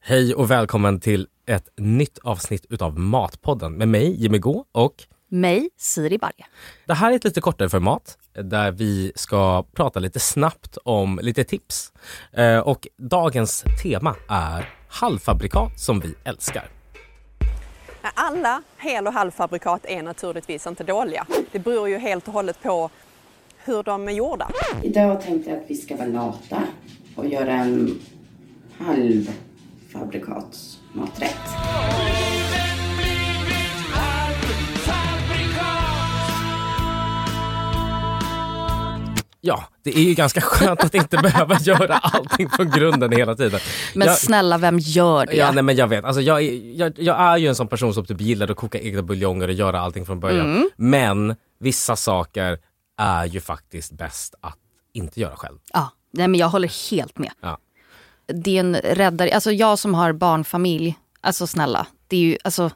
Hej och välkommen till ett nytt avsnitt utav Matpodden med mig Jimmy Gå och Mig, Siri Barje. det här är ett lite kortare format där vi ska prata lite snabbt om lite tips. Eh, och dagens tema är halvfabrikat som vi älskar. Alla hel och halvfabrikat är naturligtvis inte dåliga. Det beror ju helt och hållet på hur de är gjorda. Idag tänkte jag att vi ska vara lata och göra en halvfabrikatsmaträtt. Ja, det är ju ganska skönt att inte behöva göra allting från grunden hela tiden. Men jag, snälla, vem gör det? Ja, nej, men jag vet. Alltså, jag, är- jag, jag är ju en sån person som typ gillar att koka egna buljonger och göra allting från början. Mm. Men vissa saker är ju faktiskt bäst att inte göra själv. Ja, nej, men jag håller helt med. Ja. Det är en räddare. Alltså jag som har barnfamilj, alltså snälla. Det, är ju, alltså,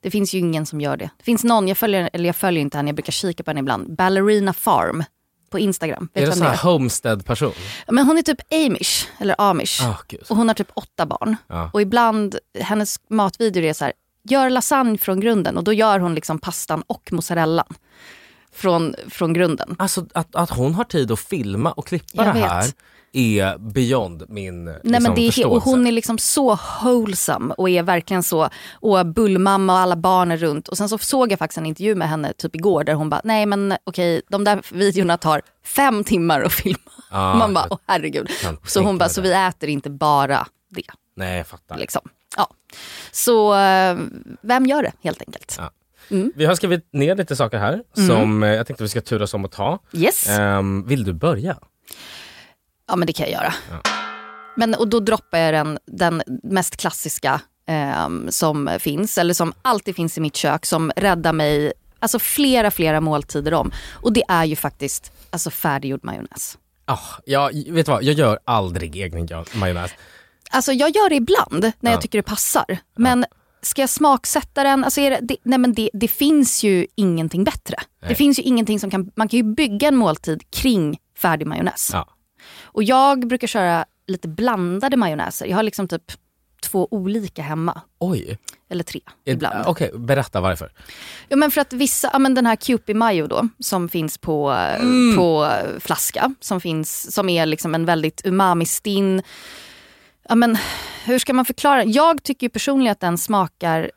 det finns ju ingen som gör det. Det finns någon, jag följer, eller jag följer inte henne, jag brukar kika på henne ibland. Ballerina Farm på Instagram. Vet är det vem sån här homestead-person? Men hon är typ amish, eller amish. Gud. och hon har typ åtta barn. Ja. Och ibland, hennes matvideor är så här, gör lasagne från grunden. Och då gör hon liksom pastan och mozzarellan. Från, från grunden. Alltså att, att hon har tid att filma och klippa Jag det vet. här är beyond min liksom, Nej, men det är, förståelse. och hon är liksom så wholesome och är verkligen så, och bullmamma och alla barn är runt. Och sen så såg jag faktiskt en intervju med henne typ igår där hon bara, nej men okej, de där videorna tar fem timmar att filma. Ah, Man bara, åh herregud. Så hon bara, så vi äter inte bara det. Nej, jag fattar. Liksom. Ja. Så eh, vem gör det helt enkelt? Ja. Vi har skrivit ner lite saker här som eh, jag tänkte vi ska turas om att ta. Yes. Ehm, vill du börja? Ja men det kan jag göra. Men, och då droppar jag den, den mest klassiska ehm, som finns, eller som alltid finns i mitt kök, som räddar mig alltså flera, flera måltider om. Och det är ju faktiskt alltså färdiggjord majonnäs. Ah, ja, vet du vad, jag gör aldrig egen majonnäs. Alltså jag gör det ibland när Ja. jag tycker det passar. Men ska jag smaksätta den? Alltså är det, det, nej men det, det finns ju ingenting bättre. Det finns ju ingenting som kan, man kan ju bygga en måltid kring färdig majonnäs. Ja. Och jag brukar köra lite blandade majonnäser. Jag har liksom typ två olika hemma. Oj. Eller tre Är- ibland. Okej, berätta varför. Ja, men för att vissa, ja, men den här Kewpie Mayo då, som finns på, på flaska, som, finns, som är liksom en väldigt umami-stinn. Ja, men, hur ska man förklara? Jag tycker ju personligen att den smakar,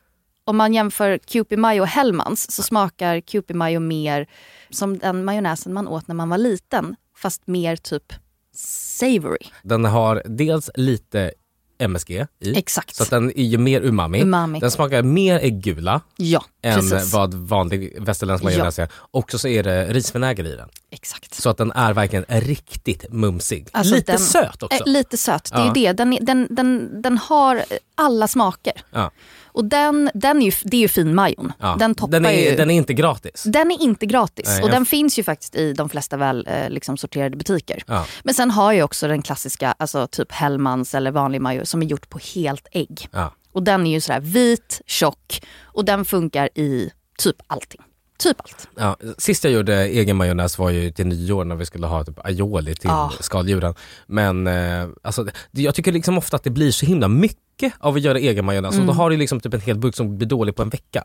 om man jämför Kewpie Mayo och Hellmans, så smakar Kewpie Mayo mer som den majonnäsen man åt när man var liten, fast mer typ savory. Den har dels lite MSG i. Exakt. Så att den är ju mer umami. Umami. Den smakar mer äggula Ja, än precis. vad vanlig västerländsk Ja. majonnäs är. Och så är det risvinäger i den. Exakt. Så att den är verkligen riktigt mumsig. Alltså lite den- söt också. Eh, lite söt, det är Ja. ju det. Den, den, den, den har alla smaker. Ja. Och den, den är ju, det är ju finmajon. Ja. Den toppar den, är, ju... den är inte gratis. Den är inte gratis Nej, och jag- den finns ju faktiskt i de flesta väl eh, liksom sorterade butiker. Ja. Men sen har jag också den klassiska, alltså typ Hellmans eller vanlig majo som är gjort på helt ägg. Ja. Och den är ju sådär vit, tjock och den funkar i typ allting. Typ allt. Ja, sist jag gjorde egen majonnäs var ju till nyår när vi skulle ha typ aioli till Ah. skaldjuren. Men eh, alltså, jag tycker liksom ofta att det blir så himla mycket av att göra egen majonnäs. Och då har du liksom typ en hel burk som blir dålig på en vecka.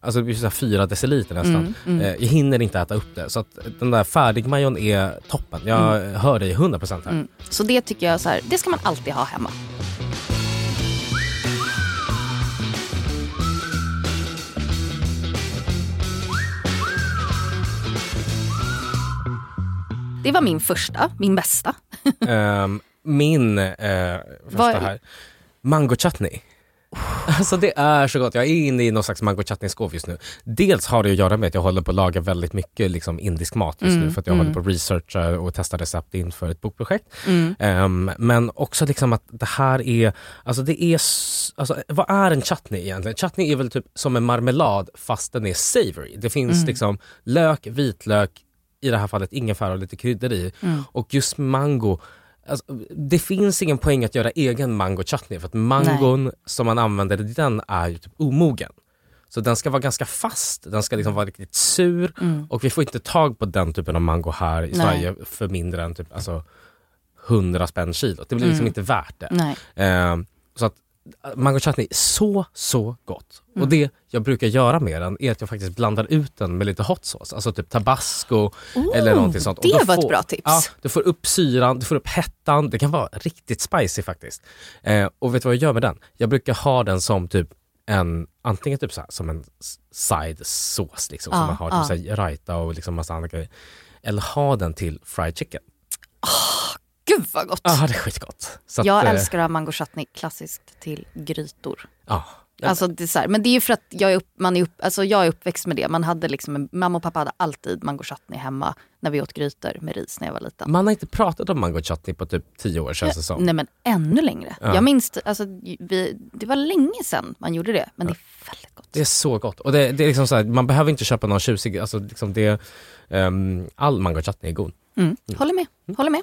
Alltså det blir så fyra deciliter nästan. Eh, jag hinner inte äta upp det. Så att den där färdigmajon är toppen. Jag hör dig 100% här. Mm. Så det tycker jag så här, det ska man alltid ha hemma. Det var min första, min bästa. Ehm, min eh, första Vad- här, mango chutney. Alltså det är så gott. Jag är inne i någon slags mango chutney-skåp just nu. Dels har det att göra med att jag håller på att laga väldigt mycket liksom, indisk mat just Mm, nu för att jag håller på att researcha och testa recept inför ett bokprojekt. Mm. Ehm, men också liksom att det här är, alltså det är, alltså, vad är en chutney egentligen? Chutney är väl typ som en marmelad fast den är savory. Det finns Mm. liksom lök, vitlök, i det här fallet ingefära och lite kryddor i. Mm. Och just mango, alltså, det finns ingen poäng att göra egen mango chutney för att mangon som man använder den är ju typ omogen. Så den ska vara ganska fast, den ska liksom vara riktigt sur och vi får inte tag på den typen av mango här i Mm. Nej. Sverige för mindre än typ alltså, 100 spänn kilot. Det blir liksom inte värt det. Nej. Ehm, så att mango chutney så, så gott. Mm. Och det jag brukar göra med den är att jag faktiskt blandar ut den med lite hot sauce, alltså typ tabasco eller någonting sånt. Och det var ett får- bra tips. Ja, du får upp syran, du får upp hettan, det kan vara riktigt spicy faktiskt. Eh, och vet du vad jag gör med den? Jag brukar ha den som typ en, antingen typ så här, som en side sås liksom, Ja, som man har typ så här, raita och liksom massa andra grejer. Eller ha den till fried chicken. Gud vad gott! Ja, det är skitgott. Så att, jag eh, älskar att ha mango chutney klassiskt till grytor. Ja, Alltså det är så här, men det är ju för att jag är, upp, man är, upp, alltså jag är uppväxt med det. Man hade liksom, en- mamma och pappa hade alltid mango chutney hemma när vi åt grytor med ris när jag var liten. Man har inte pratat om mango chutney på typ tio år känns det som. Nej men ännu längre. Ja. Jag minns, alltså, vi, det var länge sedan man gjorde det. Men det är väldigt gott. Det är så gott. Och det, det är liksom så här, man behöver inte köpa någon tjusig, alltså liksom det, ehm, all mango chutney är god. Mm. Håller med. Håller med.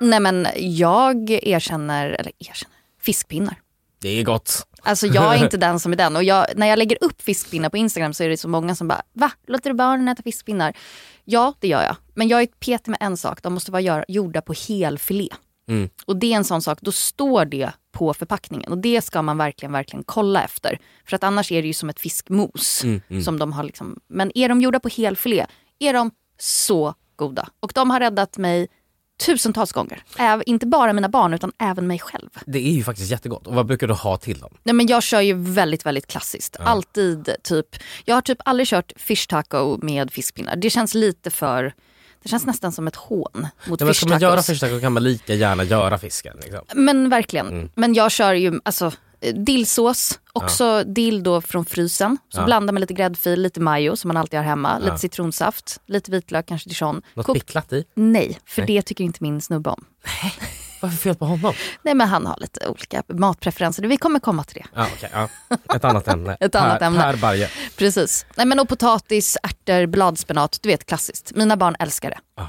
Nej men jag erkänner, eller erkänner, fiskpinnar. Det är gott. Alltså jag är inte den som är den. Och jag, när jag lägger upp fiskpinnar på Instagram så är det så många som bara va? Låter du barnen äta fiskpinnar? Ja det gör jag. Men jag är petig med en sak. De måste vara gjorda på helfilé. Mm. Och det är en sån sak, då står det på förpackningen. Och det ska man verkligen, verkligen kolla efter. För att annars är det ju som ett fiskmos. Mm, Som de har liksom, men är de gjorda på helfilé är de så goda. Och de har räddat mig tusentals gånger. Äv, inte bara mina barn utan även mig själv. Det är ju faktiskt jättegott. Och vad brukar du ha till dem? Nej, men jag kör ju väldigt, väldigt klassiskt. Alltid typ, jag har typ aldrig kört fish taco med fiskpinnar. Det känns lite för, det känns nästan som ett hån mot fish ska man göra fish taco kan man lika gärna göra fisken. Liksom. Men verkligen. Mm. Men jag kör ju alltså dillsås, också dill då från frysen. Så Ja. blanda med lite gräddfil, lite majo som man alltid har hemma, lite citronsaft, lite vitlök, kanske dijon. Något Kok- picklat i? Nej, för Nej. det tycker inte min snubbe om. Vad är det för fel på honom? Nej men han har lite olika matpreferenser, vi kommer komma till det. Ja, okej, ja. Ett annat ämne. Ett annat per, ämne. Per Barje. Precis. Nej, men och potatis, ärtor, bladspenat, du vet klassiskt. Mina barn älskar det. Det,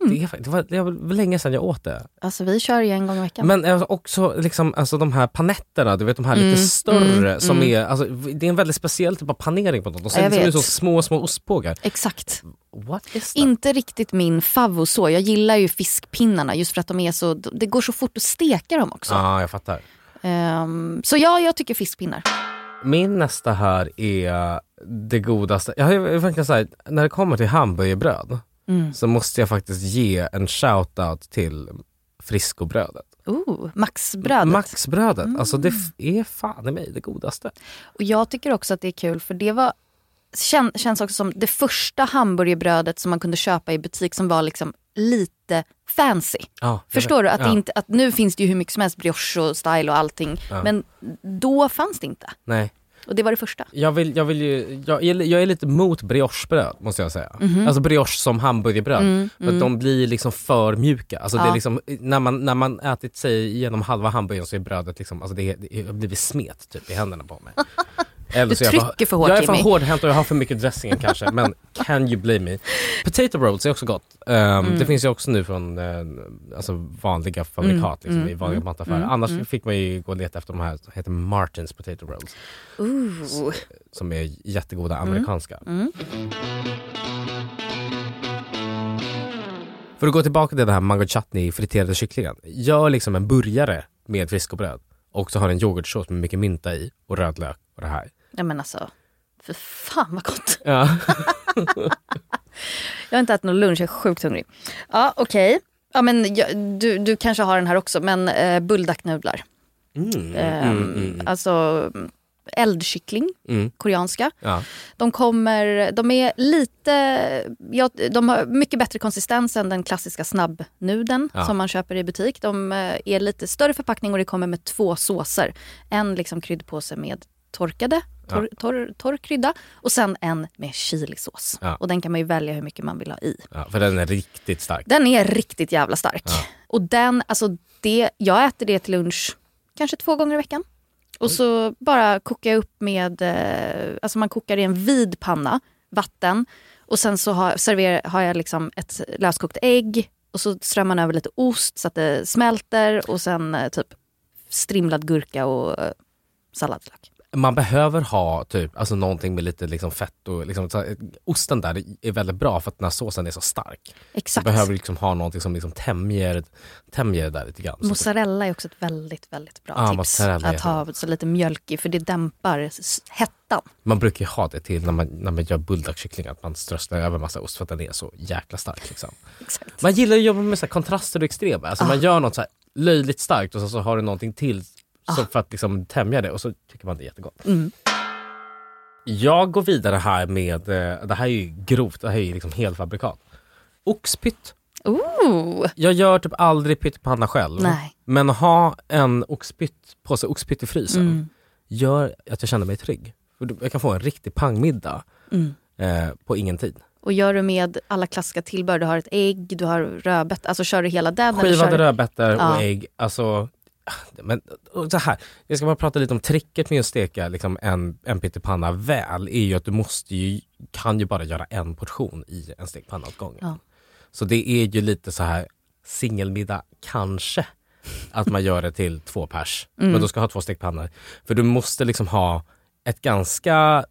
är, det, var, det var länge sedan jag åt det. Alltså vi kör ju en gång i veckan. Men eh, också liksom, alltså, de här panetterna, du vet de här lite Mm, större som är, alltså, det är en väldigt speciell typ av panering på dem. De ser ut som små, små ostbågar. Exakt. Inte riktigt min favvo så. Jag gillar ju fiskpinnarna just för att de är så, det går så fort att steka dem också. Ja, jag fattar. Ehm, så ja, jag tycker fiskpinnar. Min nästa här är det godaste. Jag har verkligen så här, när det kommer till hamburgerbröd Mm. så måste jag faktiskt ge en shout-out till Friscobrödet. Oh, Maxbrödet. Maxbrödet, alltså det Mm. är fan i mig det godaste. Och jag tycker också att det är kul för det var kän, känns också som det första hamburgerbrödet som man kunde köpa i butik som var liksom lite fancy. Ja, Förstår du? Att, ja. inte, att nu finns det ju hur mycket som helst brioche och style och allting. Ja. Men då fanns det inte. Nej. Och det var det första. Jag, vill, jag, vill ju, jag, är, jag är lite mot briochebröd måste jag säga. Mhm. Alltså brioche som hamburgerbröd. Mm, för mm. de blir liksom för mjuka. Alltså det Ja. är liksom, när, man, när man ätit sig igenom halva hamburgaren så är brödet liksom, alltså det, det har blivit smet typ i händerna på mig. Eller Du är jag trycker för hårt, Jag är för hårdhänt och jag har för mycket dressingen kanske. Men can you blame me? Potato rolls är också gott. Um, Mm. Det finns ju också nu från eh, alltså vanliga fabrikat liksom, mm, i vanliga mm, mataffärer. mm, Annars mm. fick man ju gå och leta efter de här som heter Martins potato rolls. Ooh. Som är jättegoda Mm. amerikanska. Mm. För att gå tillbaka till det här mango chutney friterade kycklingen. Gör liksom en burgare med friskobröd och så har en yoghurtsås med mycket mynta i och rödlök och det här. Ja men alltså, för fan vad gott. Ja. Jag har inte ätit någon lunch, jag är sjukt hungrig. Ja okej. Ja, men jag, du, du kanske har den här också, men eh, bulldaknudlar. Mm, Ehm, mm, mm, Alltså mm, eldkyckling, mm. koreanska. Ja. De kommer, de är lite, ja, de har mycket bättre konsistens än den klassiska snabbnudeln Ja. som man köper i butik. De eh, är lite större förpackning och det kommer med två såser. En liksom kryddpåse med torkade, torr, torr, torr krydda och sen en med chilisås. Ja. Och den kan man ju välja hur mycket man vill ha i. Ja, för den är riktigt stark. Den är riktigt jävla stark. Ja. Och den, alltså det, jag äter det till lunch kanske två gånger i veckan. Och så bara kokar jag upp med, eh, alltså man kokar i en vid panna, vatten. Och sen så har, serverar, har jag liksom ett löskokt ägg. Och så strömmar man över lite ost så att det smälter. Och sen eh, typ strimlad gurka och eh, salladslök. Man behöver ha typ, alltså någonting med lite liksom fett och liksom, så, osten där är väldigt bra för att den här såsen är så stark. Exakt. Du behöver liksom ha någonting som liksom tämjer, tämjer det där lite grann. Mozzarella är också ett väldigt, väldigt bra Ja, tips. Att ha så lite i för det dämpar hettan. Man brukar ju ha det till när man, när man gör bulldagkyckling, att man strösslar över massa ost för att den är så jäkla stark. Liksom. Exakt. Man gillar att jobba med så kontraster och extremer. Alltså Ah. Man gör något så löjligt starkt och så, så har du någonting till så för att liksom tämja det och så tycker man det är jättegott. Mm. Jag går vidare här med, eh, det här är ju grovt, det här är ju liksom helfabrikat. Oxpytt. Ooh. Jag gör typ aldrig pyttipanna själv. Nej. Men ha en oxpytt, påse oxpytt i frysen Mm. gör att jag känner mig trygg. Jag kan få en riktig pangmiddag Mm. eh, på ingen tid. Och gör du med alla klassiska tillbehör, du har ett ägg, du har rödbeta, alltså kör du hela den? Skivade kör rödbetor Ja. och ägg. Alltså, men, så här, jag ska bara prata lite om tricket med att steka liksom en, en pyttipanna väl. är ju att du måste ju, kan ju bara göra en portion i en stekpanna åt gången. Ja. Så det är ju lite så här singelmiddag kanske. Att man gör det till två pers. Mm. Men du ska ha två stekpannor. För du måste liksom ha ett ganska,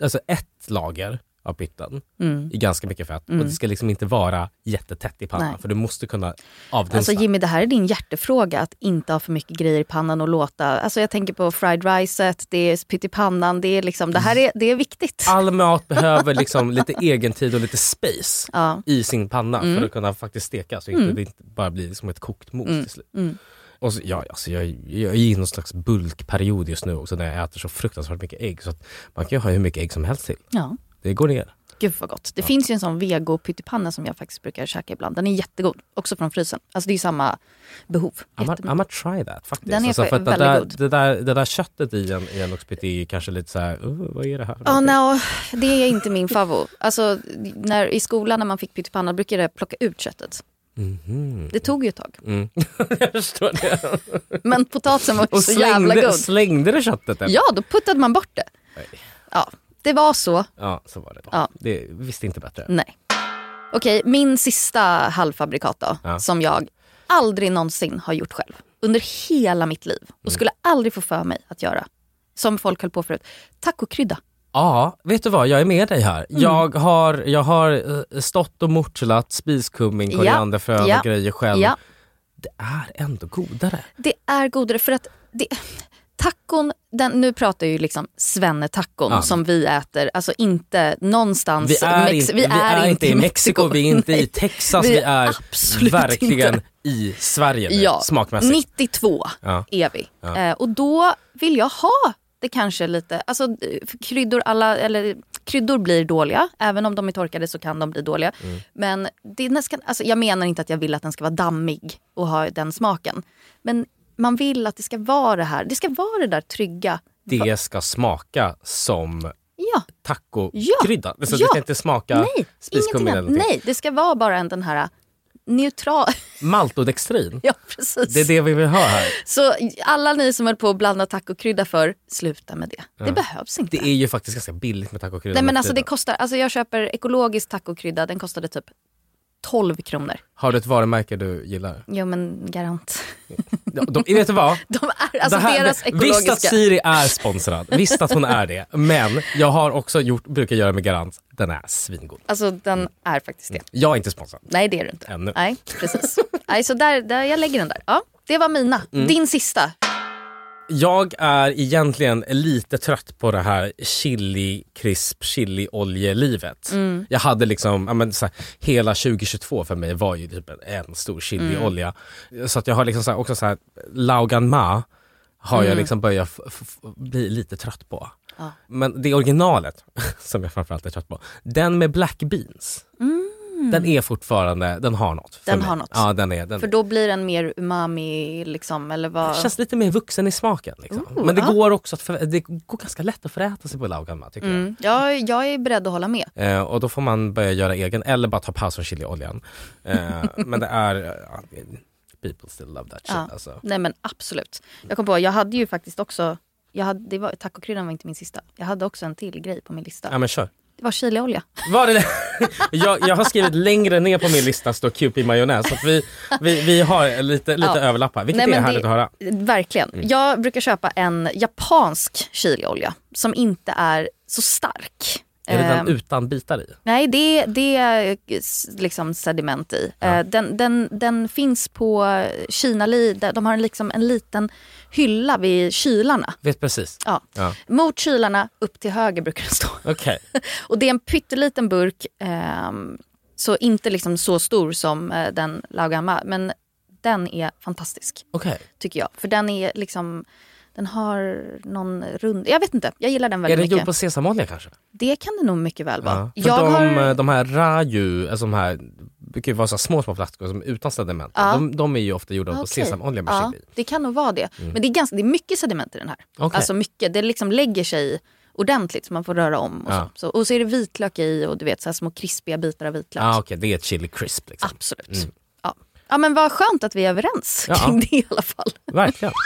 alltså ett lager av pytten Mm. i ganska mycket fett. Mm. Och det ska liksom inte vara jättetätt i pannan. Nej. För du måste kunna avdunsta. Alltså Jimmy, det här är din hjärtefråga att inte ha för mycket grejer i pannan och låta, alltså jag tänker på fried ricet, det är pyttipannan, det är liksom, det här är, det är viktigt. All mat behöver liksom lite egentid och lite space Ja. i sin panna Mm. för att kunna faktiskt steka så inte Mm. det inte bara blir som ett kokt mos Mm. till slut. Mm. Och så, ja, alltså jag, jag är i någon slags bulkperiod just nu också när jag äter så fruktansvärt mycket ägg så man kan ju ha hur mycket ägg som helst till. Ja. Det går ner. Gud vad gott. Det finns ju en sån vego pyttipanna som jag faktiskt brukar käka ibland. Den är jättegod, också från frysen. Alltså det är samma behov. I'm a, Jättebra. I'm a try that faktiskt. Den är alltså, för- att det, väldigt där, god. det, där, det där köttet i en, i en oxpytt är kanske lite så här, "Uh, vad är det här? Ja, någonting?" no, det är inte min favorit. Alltså, när, I skolan när man fick pyttipanna brukade jag plocka ut köttet. Mhm. Det tog ju ett tag. Mm. jag förstår det. Men potatisen var ju så jävla slängde, god. slängde du köttet? eller? Ja, då puttade man bort det. Nej. Ja, det var så. Ja, så var det. Ja. Det visste inte bättre. Nej. Okej, min sista halvfabrikat då, Ja. som jag aldrig någonsin har gjort själv. Under hela mitt liv. Mm. Och skulle aldrig få för mig att göra. Som folk höll på förut. Tacokrydda. Ja, vet du vad? Jag är med dig här. Mm. Jag, har, jag har eh, stått och mortlat spiskummin, Ja, korianderfrön ja, och grejer själv. ja. Det är ändå godare. Det är godare för att det, tacon, den, nu pratar jag ju liksom svennetacon Ja. som vi äter, alltså inte någonstans. Vi är, Mex- inte, vi är, inte i Mexiko, vi är inte i. Texas, Vi vi är är verkligen inte. i Sverige nu, Ja, smakmässigt. 92 Ja. är vi. Ja. Eh, och då vill jag ha det kanske lite, alltså kryddor, alla, eller, kryddor blir dåliga. Även om de är torkade så kan de bli dåliga. Mm. Men det är nästan, alltså, jag menar inte att jag vill att den ska vara dammig och ha den smaken. Men man vill att det ska vara det här, det ska vara det där trygga. Det ska smaka som Ja, tacokrydda. Ja. Så det Ja. ska inte smaka nej, spiskummin eller någonting. Nej, det ska vara bara en den här neutral... Maltodextrin. ja, precis. Det är det vi vill ha här. Så alla ni som höll på att blanda tacokrydda för, sluta med det. Ja. Det behövs inte. Det är ju faktiskt ganska billigt med tacokrydda. Nej men alltså det kostar, alltså jag köper ekologisk tacokrydda, den kostade typ 12 kronor. Har du ett varumärke du gillar? Jo men garant. De, de, vet du vad? De är, alltså Det här- deras Visst ekologiska. att Siri är sponsrad, visst att hon är det. Men jag har också gjort, brukar göra med Garant, den är svingod. Alltså den är faktiskt det. Jag är inte sponsrad. Nej det är du inte. Ännu. Nej precis. Nej så där, där, jag lägger den där. Ja, det var mina. Mm. Din sista. Jag är egentligen lite trött på det här chili crisp chilioljelivet. Mm. Jag hade liksom, ja, men, så här, hela 2022 för mig var ju typ en stor chiliolja. Mm. Så att jag har liksom så här, också så här, Laugan Ma har jag Mm. liksom börjat bli lite trött på. Ja. Men det originalet, som jag framförallt är trött på, den med black beans. Den är fortfarande, den har något. Mm. Den mig. har något. Ja, den är, den För då blir den mer umami liksom eller vad? känns lite mer vuxen i smaken. Liksom. Ooh, Men det ja. går också att för, det går ganska lätt att föräta sig på Laugan Ma, tycker Mm. Ja, jag är beredd att hålla med. jag. Eh, och då får man börja göra egen eller bara ta paus från chilioljan. Eh, men det är, ja, people still love that shit Ja. alltså. Nej men absolut. Jag kom på, jag hade ju faktiskt också, jag hade, det var, tacokryddan var inte min sista. Jag hade också en till grej på min lista. Ja men kör. Det var chiliolja. Var det det? jag, jag har skrivit längre ner på min lista står Kewpie majonnäs. Så vi, vi, vi har lite, lite Ja. överlappar, vilket Nej, är härligt det- att höra. Verkligen. Mm. Jag brukar köpa en japansk chiliolja som inte är så stark. Är det den Ehm, utan bitar i? Nej, det, det är liksom sediment i. Eh, Den, den, den finns på Kina-li, de har liksom en liten hylla vid kylarna. Vet precis. Ja. Ja. Mot kylarna, upp till höger brukar den stå. Okej. Och det är en pytteliten burk, ehm, så inte liksom så stor som eh, den Laugama, men den är fantastisk Okej. tycker jag. För den är liksom, den har någon rund, jag vet inte, jag gillar den Är väldigt den mycket. gjord på sesamolja kanske? Det kan det nog mycket väl vara. Ja. För Jag de, har, de här raju, alltså de här brukar ju vara så små små flaskor som utan sediment. Ja. De, de är ju ofta gjorda på Okej. sesamolja med ja, chili. det kan nog vara det. Mm. Men det är, ganska, det är mycket sediment i den här. Okej. Alltså mycket, det liksom lägger sig ordentligt så man får röra om. Och, Ja. så. Och så är det vitlök i och du vet så små krispiga bitar av vitlök. Ah, Okej, det är ett chili crisp liksom. Absolut. Mm. Ja. ja men vad skönt att vi är överens Ja. kring det i alla fall. Verkligen.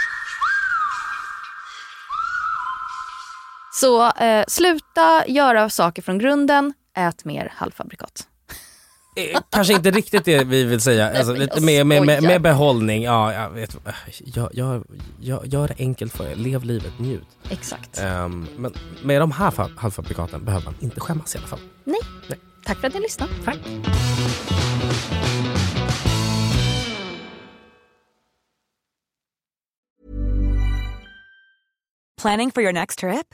Så eh, sluta göra saker från grunden, ät mer halvfabrikat. Eh, Kanske inte riktigt det vi vill säga, alltså, lite jag med, med, med, behållning. Ja, jag vet, gör, gör, gör, gör det enkelt för er, lev livet, njut. Exakt. Ehm, men med de här fa- halvfabrikaten behöver man inte skämmas i alla fall. Nej. Nej. Tack för att ni lyssnade. Tack. Planning for your next trip?